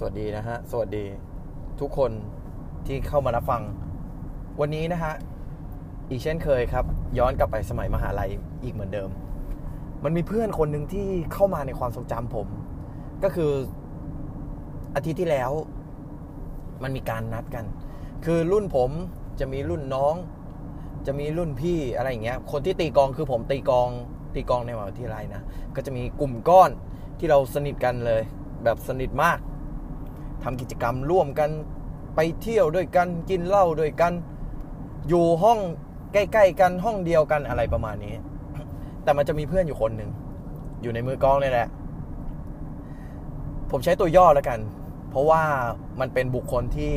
สวัสดีนะฮะ สวัสดีทุกคนที่เข้ามารับฟัง วันนี้นะฮะ อีกเช่นเคยครับ ย้อนกลับไปสมัยมหาลัยอีกเหมือนเดิม มันมีเพื่อนคนหนึ่งที่เข้ามาในความทรงจำผม ก็คืออาทิตย์ที่แล้ว มันมีการนัดกัน คือรุ่นผมจะมีรุ่นน้อง จะมีรุ่นพี่อะไรอย่างเงี้ย คนที่ตีกองคือผมตีกองตีกองในมหาวิทยาลัยนะ ก็จะมีกลุ่มก้อนที่เราสนิทกันเลย แบบสนิทมาก ทำกิจกรรมร่วมกันไปเที่ยวด้วยกันกินเหล้าด้วยกัน อยู่ห้องใกล้ๆกันห้องเดียวกันอะไรประมาณนี้ แต่มันจะมีเพื่อนอยู่คนหนึ่งอยู่ในมือกล้องเลยแหละ ผมใช้ตัวย่อแล้วกัน เพราะว่ามันเป็นบุคคลที่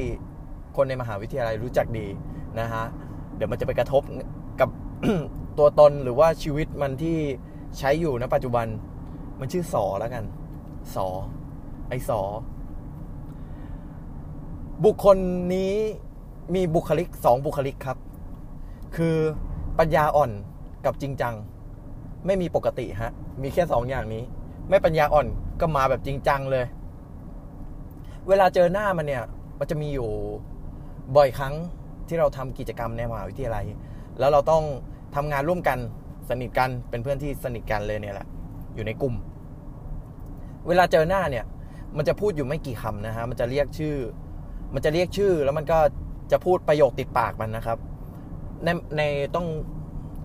คนในมหาวิทยาลัยรู้จักดีนะฮะเดี๋ยวมันจะไปกระทบกับตัวตนหรือว่าชีวิตมันที่ใช้อยู่ณปัจจุบัน มันชื่อสอแล้วกัน สอ ไอสอ บุคคลนี้มีบุคลิกสองบุคลิกครับ คือปัญญาอ่อนกับจริงจัง ไม่มีปกติฮะ มีแค่สองอย่างนี้ ไม่ปัญญาอ่อนก็มาแบบจริงจังเลย เวลาเจอหน้ามันเนี่ย มันจะมีอยู่บ่อยครั้งที่เราทำกิจกรรมในมหาวิทยาลัย แล้วเราต้องทำงานร่วมกันสนิทกันเป็นเพื่อนที่สนิทกันเลยเนี่ยแหละ อยู่ในกลุ่ม เวลาเจอหน้าเนี่ย มันจะพูดอยู่ไม่กี่คำนะฮะ มันจะเรียกชื่อ มันจะเรียกชื่อแล้วมันก็จะพูดประโยคติดปากมันนะครับ ในในต้อง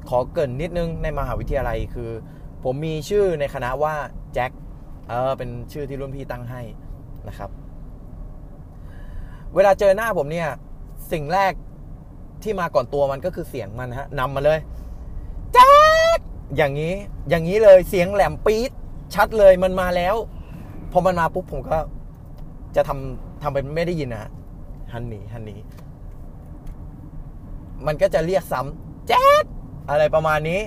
ขอเกินนิดนึงในมหาวิทยาลัยคือ ผมมีชื่อในคณะว่าแจ็คเออเป็นชื่อที่รุ่นพี่ตั้งให้นะครับ เวลาเจอหน้าผมเนี่ย สิ่งแรกที่มาก่อนตัวมันก็คือเสียงมันฮะนำมาเลยแจ็คอย่างนี้ อย่างนี้เลยเสียงแหลมปี๊ดชัดเลยมันมาแล้ว พอมันมาปุ๊บผมก็จะทำ ทำเป็นไม่ได้ยินนะฮะฮันนี่ฮันนี่มันก็จะเรียกซ้ำแจ๊ดอะไรประมาณนี้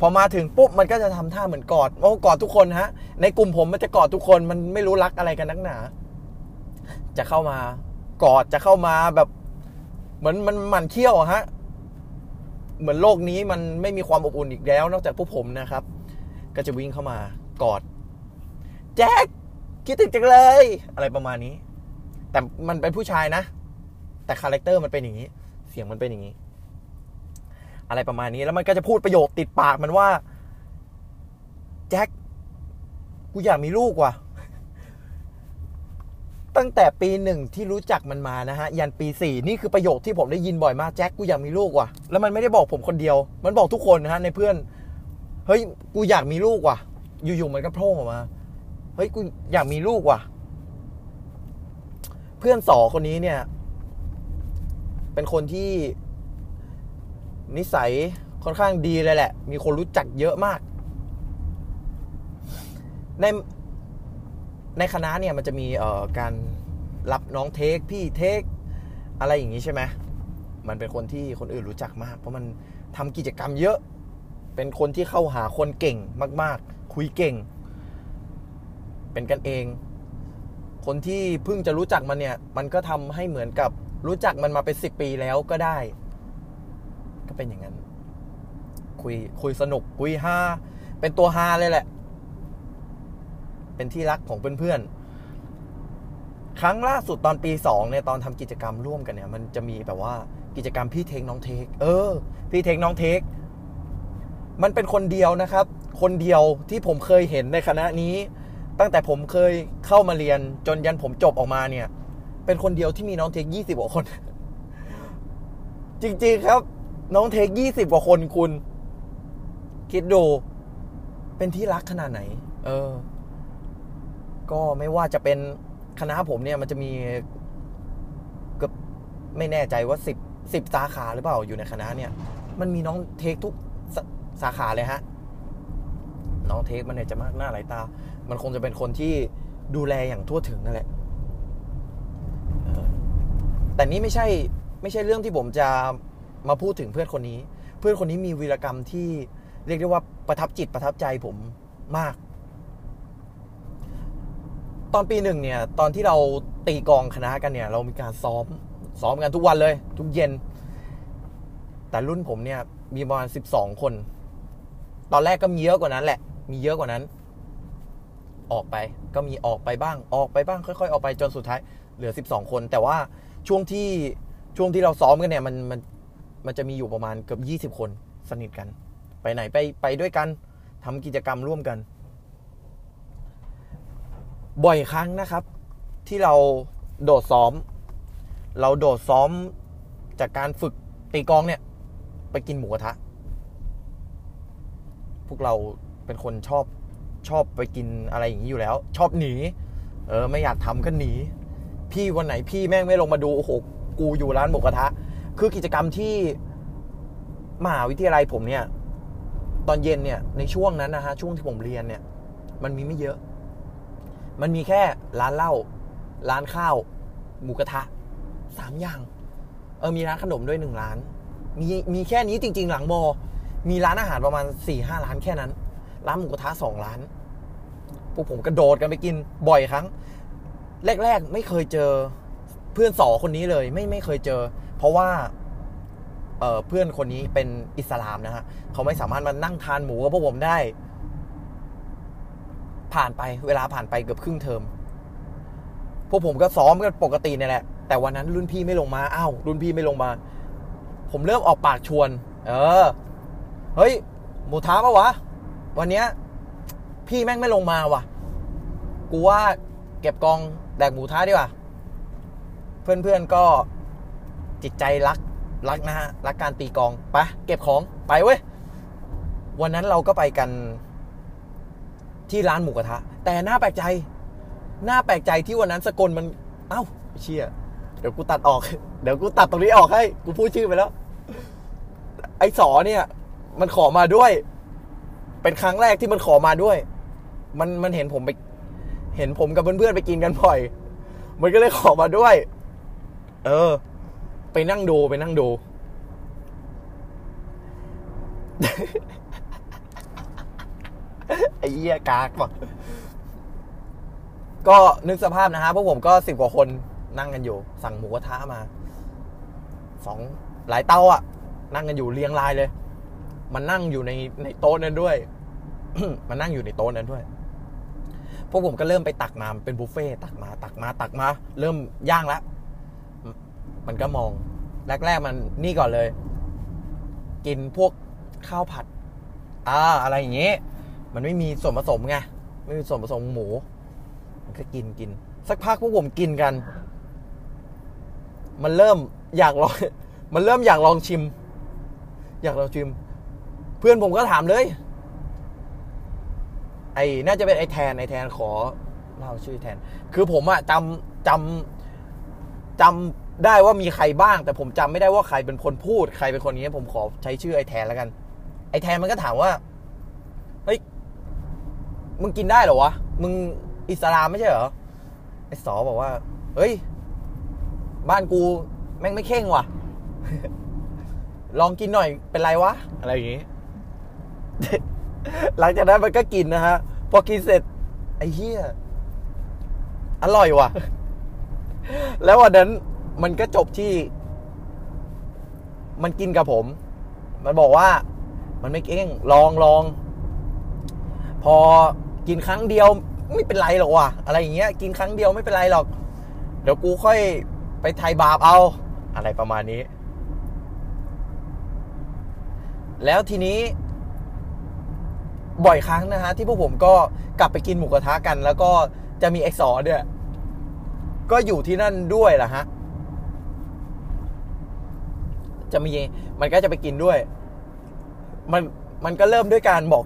พอมาถึงปุ๊บมันก็จะทำท่าเหมือนกอดโอ้กอดทุกคนฮะ ในกลุ่มผมมันจะกอดทุกคน มันไม่รู้รักอะไรกันนักหนา จะเข้ามากอดจะเข้ามาแบบ เหมือนมันหมั่นเขี้ยวฮะ เหมือนโลกนี้มันไม่มีความอบอุ่นอีกแล้ว นอกจากพวกผมนะครับ ก็จะวิ่งเข้ามากอด แจ็ค คิดถึงจังเลย อะไรประมาณนี้ แต่มันเป็นผู้ชายนะ แต่ character มันเป็นอย่างนี้ เสียงมันเป็นอย่างนี้ อะไรประมาณนี้ แล้วมันก็จะพูดประโยคติดปากมันว่า แจ็ค กูอยากมีลูกว่ะ ตั้งแต่ปีหนึ่งที่รู้จักมันมานะฮะ ยันปีสี่นี่คือประโยคที่ผมได้ยินบ่อยมาก แจ็ค กูอยากมีลูกว่ะ แล้วมันไม่ได้บอกผมคนเดียว มันบอกทุกคนนะฮะในเพื่อน เฮ้ย กูอยากมีลูกว่ะ อยู่ๆมันก็โผล่ออกมา เฮ้ยกูอยากมีลูกว่ะ เพื่อนสอคนนี้เนี่ย เป็นคนที่นิสัยค่อนข้างดีเลยแหละ มีคนรู้จักเยอะมาก ในในคณะเนี่ยมันจะมีเอ่อการรับน้องเทคพี่เทค อะไรอย่างนี้ใช่ไหมมันเป็นคนที่คนอื่นรู้จักมาก เพราะมันทำกิจกรรมเยอะ เป็นคนที่เข้าหาคนเก่งมาก ๆ คุยเก่ง เป็นกันเอง คนที่เพิ่งจะรู้จักมันเนี่ย มันก็ทำให้เหมือนกับรู้จักมันมาเป็นสิบปีแล้วก็ได้ ก็เป็นอย่างนั้น คุยคุยสนุกคุยฮาเป็นตัวฮาเลยแหละ เป็นที่รักของเพื่อนๆ ครั้งล่าสุดตอนปีสองเนี่ยตอนทำกิจกรรมร่วมกันเนี่ย มันจะมีแบบว่ากิจกรรมพี่เทคน้องเทค เออ พี่เทคน้องเทค มันเป็นคนเดียวนะครับ คนเดียวที่ผมเคยเห็นในคณะนี้ ตั้งแต่ผมเคยเข้ามาเรียนจนยันผมจบออกมาเนี่ย เป็นคนเดียวที่มีน้องเทคยี่สิบกว่าคน จริงๆครับ น้องเทคยี่สิบกว่าคนคุณ คิดดู เป็นที่รักขนาดไหน เออ ก็ไม่ว่าจะเป็นคณะผมเนี่ย มันจะมีเก็ไม่แน่ใจว่าสิบสิบสาขาหรือเปล่าอยู่ในคณะเนี่ย มันมีน้องเทคทุกสสาขาเลยฮะ น้องเทคมันเนี่ยจะมากหน้าหลายตา มันคงจะเป็นคนที่ดูแลอย่างทั่วถึงนั่นแหละแต่นี่ไม่ใช่ไม่ใช่เรื่องที่ผมจะมาพูดถึงเพื่อนคนนี้ เพื่อนคนนี้มีวีรกรรมที่เรียกได้ว่าประทับจิตประทับใจผมมาก ตอนปีหนึ่งเนี่ย ตอนที่เราตีกองคณะกันเนี่ย เรามีการซ้อมซ้อมกันทุกวันเลย ทุกเย็น แต่รุ่นผมเนี่ยมีประมาณสิบสองคน ตอนแรกก็มีเยอะกว่านั้นแหละ มีเยอะกว่านั้น ออกไปก็มีออกไปบ้าง ออกไปบ้าง ค่อยๆ ออกไปจนสุดท้าย เหลือ 12 คน แต่ว่าช่วงที่ช่วงที่เราซ้อมกันเนี่ยมันมันมันจะมีอยู่ประมาณเกือบ20 คนสนิทกัน ไปไหนไปไปด้วยกันทำกิจกรรมร่วมกัน บ่อยครั้งนะครับ ที่เราโดดซ้อม เราโดดซ้อมจากการฝึกตีกองเนี่ย ไปกินหมูกระทะ พวกเรา เป็นคนชอบชอบไปกินอะไรอย่างนี้อยู่แล้ว ชอบหนี เออ ไม่อยากทำก็หนี พี่วันไหนพี่แม่งไม่ลงมาดูโอ้โหกูอยู่ร้านหมูกระทะ คือกิจกรรมที่มหาวิทยาลัยผมเนี่ย ตอนเย็นเนี่ยในช่วงนั้นนะฮะช่วงที่ผมเรียนเนี่ย มันมีไม่เยอะ มันมีแค่ร้านเหล้าร้านข้าว หมูกระทะสามอย่าง เออมีร้านขนมด้วยหนึ่งร้าน มีมีแค่นี้จริง ๆ หลังมอ มีร้านอาหารประมาณสี่ห้าร้านแค่นั้น ร้านหมูกระทะสองร้านพวกผมกระโดดกันไปกินบ่อยครั้ง แรกๆ ไม่เคยเจอเพื่อนสอคนนี้เลย ไม่ไม่เคยเจอ เพราะว่าเเพื่อนคนนี้เป็นอิสลามนะฮะเขาไม่สามารถมานั่งทานหมูกับพวกผมได้ ผ่านไปเวลาผ่านไปเกือบครึ่งเทอมพวกผมก็ซ้อมกันปกติเนี่ยแหละ แต่วันนั้นรุ่นพี่ไม่ลงมาอ้าวรุ่นพี่ไม่ลงมา ผมเริ่มออกปากชวน เออ เฮ้ย หมูท้าปะวะ วันเนี้ยพี่แม่งไม่ลงมาว่ะ กูว่าเก็บกองแดกหมูท้าดีกว่า เพื่อนๆก็จิตใจรักรักนะฮะรักการตีกองไปเก็บของไปเว้ย วันนั้นเราก็ไปกันที่ร้านหมูกระทะ แต่หน่าแปลกใจ หน่าแปลกใจที่วันนั้นสกลมัน เอ้าเชี่ยเดี๋ยวกูตัดออก เดี๋ยวกูตัดตรงนี้ออกให้ กูพูดชื่อไปแล้ว ไอ้สอเนี่ย มันขอมาด้วย เป็นครั้งแรกที่มันขอมาด้วย มันมันเห็นผมไป เห็นผมกับเพื่อนๆไปกินกันบ่อย มันก็เลยขอมาด้วย เออ ไปนั่งดูไปนั่งดูไอ้เหี้ยกากว่ะก็นึกสภาพนะฮะพวกผมก็สิบกว่าคนนั่งกันอยู่ สั่งหมูกระทะมาสองหลายเตาอะ นั่งกันอยู่เรียงรายเลย มันนั่งอยู่ในในโต๊ะนั้นด้วยมันนั่งอยู่ในโต๊ะนั้นด้วย พวกผมก็เริ่มไปตักมาเป็นบุฟเฟ่ตักมา ตักมา ตักมา เริ่มย่างแล้วมันก็มอง แรก ๆ มันนี่ก่อนเลย กินพวกข้าวผัดอ่าอะไรอย่างเงี้ยมันไม่มีส่วนผสมไงไม่มีส่วนผสมหมู มันก็กินกิน สักพักพวกผมกินกัน มันเริ่มอยากลอง มันเริ่มอยากลองชิม อยากลองชิม เพื่อนผมก็ถามเลย ไอ้น่าจะเป็นไอ้แทนไอ้แทนขอเล่าชื่อแทน คือผมอะจำจำจำได้ว่ามีใครบ้าง แต่ผมจำไม่ได้ว่าใครเป็นคนพูดใครเป็นคนนี้ผมขอใช้ชื่อไอ้แทนแล้วกัน ไอ้แทนมันก็ถามว่าเฮ้ยมึงกินได้เหรอวะมึงอิสลามไม่ใช่เหรอไอ้สอบอกว่า เฮ้ย บ้านกูแม่งไม่เข่งว่ะ ลองกินหน่อยเป็นไรวะ อะไรอย่างงี้ หลังจากนั้นมันก็กินนะฮะ พอกินเสร็จ ไอ้เหี้ย อร่อยว่ะ แล้ววันนั้นมันก็จบที่ มันกินกับผม มันบอกว่า มันไม่เก่งลองลอง พอกินครั้งเดียวไม่เป็นไรหรอกว่ะ อะไรอย่างเงี้ย กินครั้งเดียวไม่เป็นไรหรอก เดี๋ยวกูค่อยไปไทยบาปเอา อะไรประมาณนี้ แล้วทีนี้ บ่อยครั้งนะฮะที่พวกผมก็กลับไปกินหมูกระทะกัน แล้วก็จะมีเอ็กซอร์ด้วยก็อยู่ที่นั่นด้วยล่ะฮะ จะมีมันก็จะไปกินด้วย มันมันก็เริ่มด้วยการบอก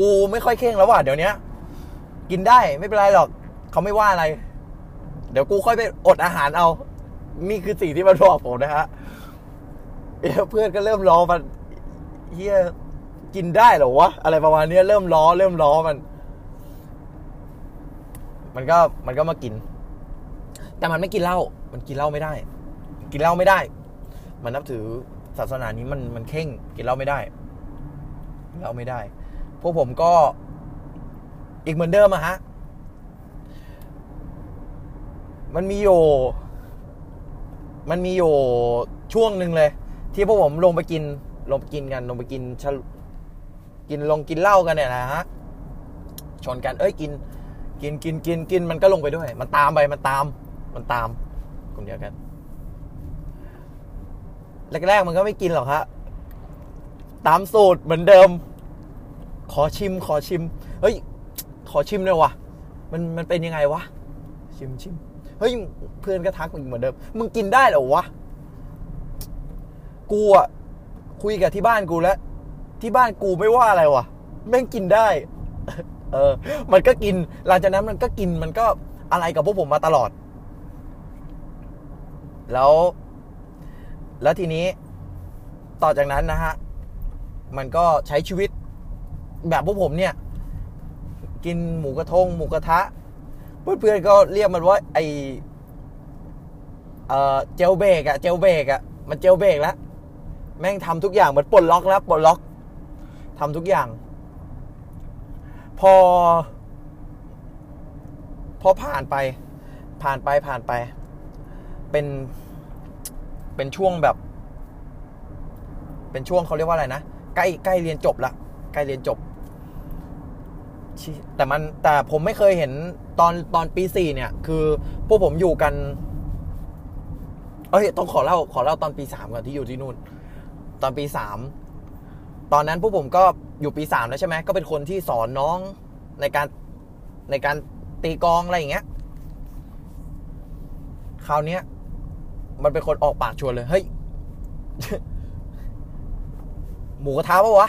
กูไม่ค่อยเข่งแล้วว่ะเดี๋ยวนี้กินได้ไม่เป็นไรหรอก เขาไม่ว่าอะไร เดี๋ยวกูค่อยไปอดอาหารเอา นี่คือสิ่งที่มันบอกผมนะฮะเพื่อนก็เริ่มรอมันเฮีย กินได้เหรอวะอะไรประมาณนี้เริ่มล้อ เริ่มล้อมัน มันก็มันก็มากิน แต่มันไม่กินเหล้ามันกินเหล้าไม่ได้ กินเหล้าไม่ได้ มันนับถือศาสนานี้มันมันเข่ง กินเหล้าไม่ได้กินเหล้าไม่ได้ พวกผมก็อีกเหมือนเดิมอะฮะ มันมีอยู่ มันมีอยู่ช่วงหนึ่งเลย ที่พวกผมลงไปกิน ลงไปกินกัน ลงไปกินชะ กินลงกินเหล้ากันเนี่ยนะฮะชนกันเอ้ยกิน กินกินกินกินมันก็ลงไปด้วย มันตามไปมันตาม มันตามกลุ่มเดียวกันแรกๆมันก็ไม่กินหรอกฮะตามสูตรเหมือนเดิม ขอชิม ขอชิม เฮ้ย ขอชิมเลยวะมันมันเป็นยังไงวะ ชิมชิมเฮ้ยเพื่อนก็ทักมึงเหมือนเดิม มึงกินได้เหรอวะ กูอะคุยกับที่บ้านกูแล้ว ที่บ้านกูไม่ว่าอะไรวะแม่งกินได้ เออ มันก็กิน หลังจากนั้นมันก็กินมันก็อะไรกับพวกผมมาตลอด แล้ว แล้วทีนี้ ต่อจากนั้นนะฮะ มันก็ใช้ชีวิตแบบพวกผมเนี่ย กินหมูกระทง หมูกระทะ เพื่อนๆก็เรียกมันว่า ไอเออเจลเบกอะเจลเบกอะมันเจลเบกแล้ว แม่งทำทุกอย่างเหมือนปลดล็อกแล้วปลดล็อก ทำทุกอย่าง พอ พอผ่านไป ผ่านไปผ่านไป เป็นเป็นช่วงแบบ เป็นช่วงเขาเรียกว่าอะไรนะใกล้ใกล้เรียนจบละใกล้เรียนจบ แต่มันแต่ผมไม่เคยเห็นตอนตอนปีสี่เนี่ย คือพวกผมอยู่กันเอ้ยต้องขอเล่าขอเล่าตอนปีสามก่อนที่อยู่ที่นู่น ตอนปีสาม ตอนนั้นพวกผมก็อยู่ปีสามแล้วใช่ไหมก็เป็นคนที่สอนน้องในการในการตีกองอะไรอย่างเงี้ยคราวเนี้ย มันเป็นคนออกปากชวนเลยเฮ้ยหมูกระทะปะวะ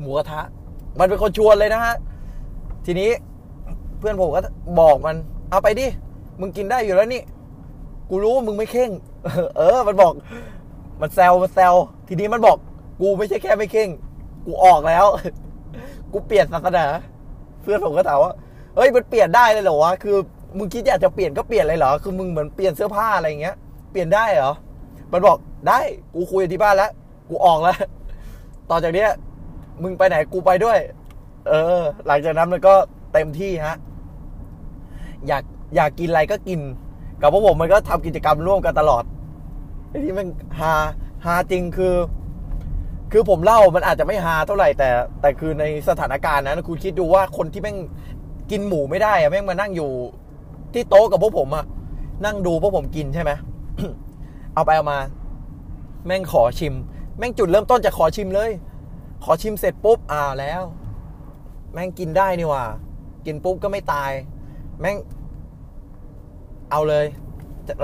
หมูกระทะ มันเป็นคนชวนเลยนะฮะทีนี้เพื่อนผมก็บอกมัน เอาไปดิมึงกินได้อยู่แล้วนี่ กูรู้ว่ามึงไม่เข่ง เออ มันบอก มันแซวมันแซวทีนี้มันบอก กูไม่ใช่แค่ไม่เข่ง กูออกแล้ว กูเปลี่ยนศาสนา เพื่อนผมก็ถามว่า เฮ้ยมันเปลี่ยนได้เลยเหรอวะ คือมึงคิดอยากจะเปลี่ยนก็เปลี่ยนเลยเหรอ คือมึงเหมือนเปลี่ยนเสื้อผ้าอะไรอย่างเงี้ย เปลี่ยนได้เหรอ มันบอกได้ กูคุยที่บ้านแล้ว กูออกแล้ว ต่อจากเนี้ย มึงไปไหนกูไปด้วย เออ หลังจากนั้นมันก็เต็มที่ฮะ อยากอยากกินอะไรก็กิน กับพวกผมมันก็ทำกิจกรรมร่วมกันตลอดไอ้ที่มันฮาฮาจริงคือ คือผมเล่ามันอาจจะไม่ฮาเท่าไหร่แต่ แต่คือในสถานการณ์นั้นคุณคิดดูว่าคนที่แม่งกินหมูไม่ได้อะแม่งมานั่งอยู่ ที่โต๊ะกับพวกผมอะนั่งดูพวกผมกินใช่ไหมเอาไปเอามา แม่งขอชิม แม่งจุดเริ่มต้นจากขอชิมเลย ขอชิมเสร็จปุ๊บอ่าแล้ว แม่งกินได้นี่ว่า กินปุ๊บก็ไม่ตาย แม่ง เอาเลย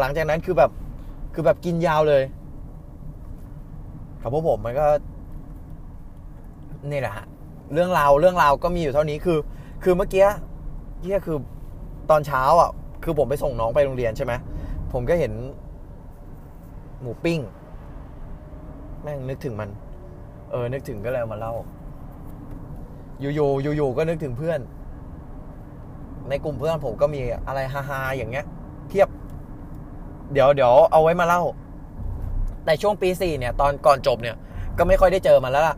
หลังจากนั้นคือแบบ คือแบบกินยาวเลยกับพวกผมมันก็ นี่แหละฮะเรื่องราวเรื่องราวก็มีอยู่เท่านี้คือ คือเมื่อกี้เที่คือตอนเช้าอะ คือผมไปส่งน้องไปโรงเรียนใช่ไหมผมก็เห็น หมูปิ้ง แม่งนึกถึงมัน เออ นึกถึงก็เลยมาเล่า อยู่ๆอยู่ๆก็นึกถึงเพื่อน ในกลุ่มเพื่อนผมก็มีอะไรฮาๆอย่างเงี้ยเทียบ เดี๋ยวเดี๋ยวเอาไว้มาเล่า แต่ช่วงปีสี่เนี่ย ตอนก่อนจบเนี่ย ก็ไม่ค่อยได้เจอมันแล้วล่ะ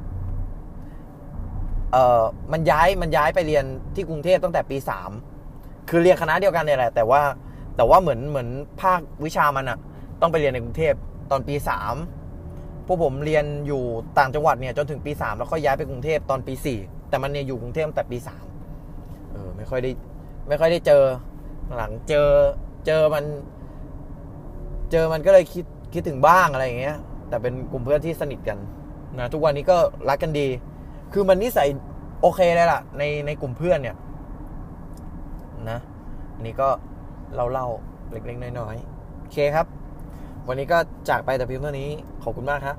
เออมันย้ายมันย้ายไปเรียนที่กรุงเทพตั้งแต่ปีสามคือเรียนคณะเดียวกันเนี่ยแหละ แต่ว่าแต่ว่าเหมือนเหมือนภาควิชามันอะต้องไปเรียนในกรุงเทพตอนปีสามพวกผมเรียนอยู่ต่างจังหวัดเนี่ยจนถึงปีสามแล้วก็ย้ายไปกรุงเทพตอนปีสี่แต่มันเนี่ยอยู่กรุงเทพตั้งแต่ปีสามเออไม่ค่อยได้ไม่ค่อยได้เจอหลังเจอเจอมัน เจอมันก็เลยคิดคิดถึงบ้างอะไรอย่างเงี้ย แต่เป็นกลุ่มเพื่อนที่สนิทกันนะทุกวันนี้ก็รักกันดี คือมันนิสัยโอเคเลยล่ะ ในในกลุ่มเพื่อนเนี่ย นะนี่ก็เราเล่าเล็กๆน้อยๆโอเคครับ วันนี้ก็จากไปแต่เพียงเท่านี้ขอบคุณมากครับ